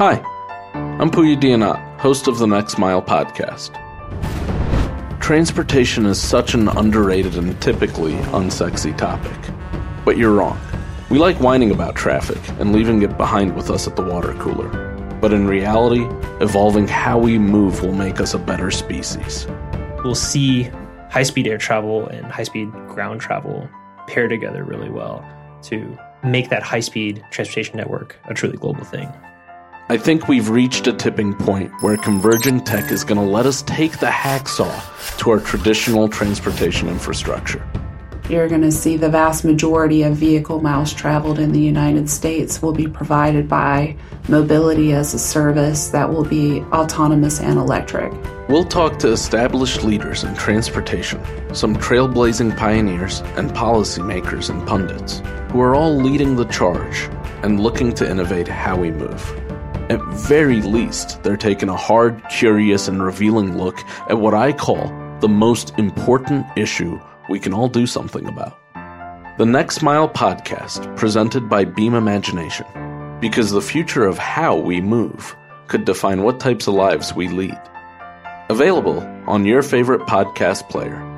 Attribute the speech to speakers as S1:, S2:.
S1: Hi, I'm Puya Dianat, host of the Next Mile podcast. Transportation is such an underrated and typically unsexy topic. But you're wrong. We like whining about traffic and leaving it behind with us at the water cooler. But in reality, evolving how we move will make us a better species.
S2: We'll see high speed air travel and high speed ground travel pair together really well to make that high speed transportation network a truly global thing.
S1: I think we've reached a tipping point where converging tech is going to let us take the hacksaw to our traditional transportation infrastructure.
S3: You're going to see the vast majority of vehicle miles traveled in the United States will be provided by mobility as a service that will be autonomous and electric.
S1: We'll talk to established leaders in transportation, some trailblazing pioneers, and policymakers and pundits who are all leading the charge and looking to innovate how we move. At very least, they're taking a hard, curious, and revealing look at what I call the most important issue we can all do something about. The Next Mile podcast, presented by Beam Imagination, because the future of how we move could define what types of lives we lead. Available on your favorite podcast player